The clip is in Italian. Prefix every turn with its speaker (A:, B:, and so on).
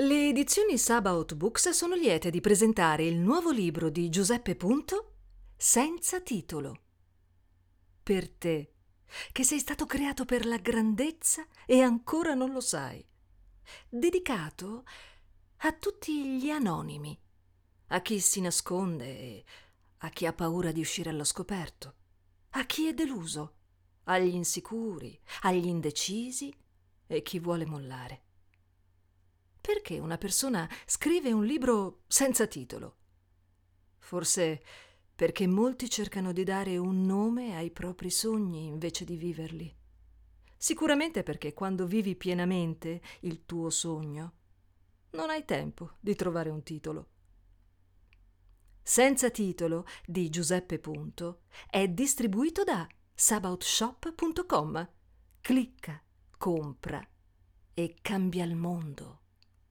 A: Le edizioni Sabaoth Books sono liete di presentare il nuovo libro di Giuseppe Punto senza titolo. Per te, che sei stato creato per la grandezza e ancora non lo sai. Dedicato a tutti gli anonimi, a chi si nasconde e a chi ha paura di uscire allo scoperto, a chi è deluso, agli insicuri, agli indecisi e chi vuole mollare. Perché una persona scrive un libro senza titolo? Forse perché molti cercano di dare un nome ai propri sogni invece di viverli. Sicuramente perché quando vivi pienamente il tuo sogno, non hai tempo di trovare un titolo. Senza titolo di Giuseppe Punto è distribuito da sabautshop.com. Clicca, compra e cambia il mondo.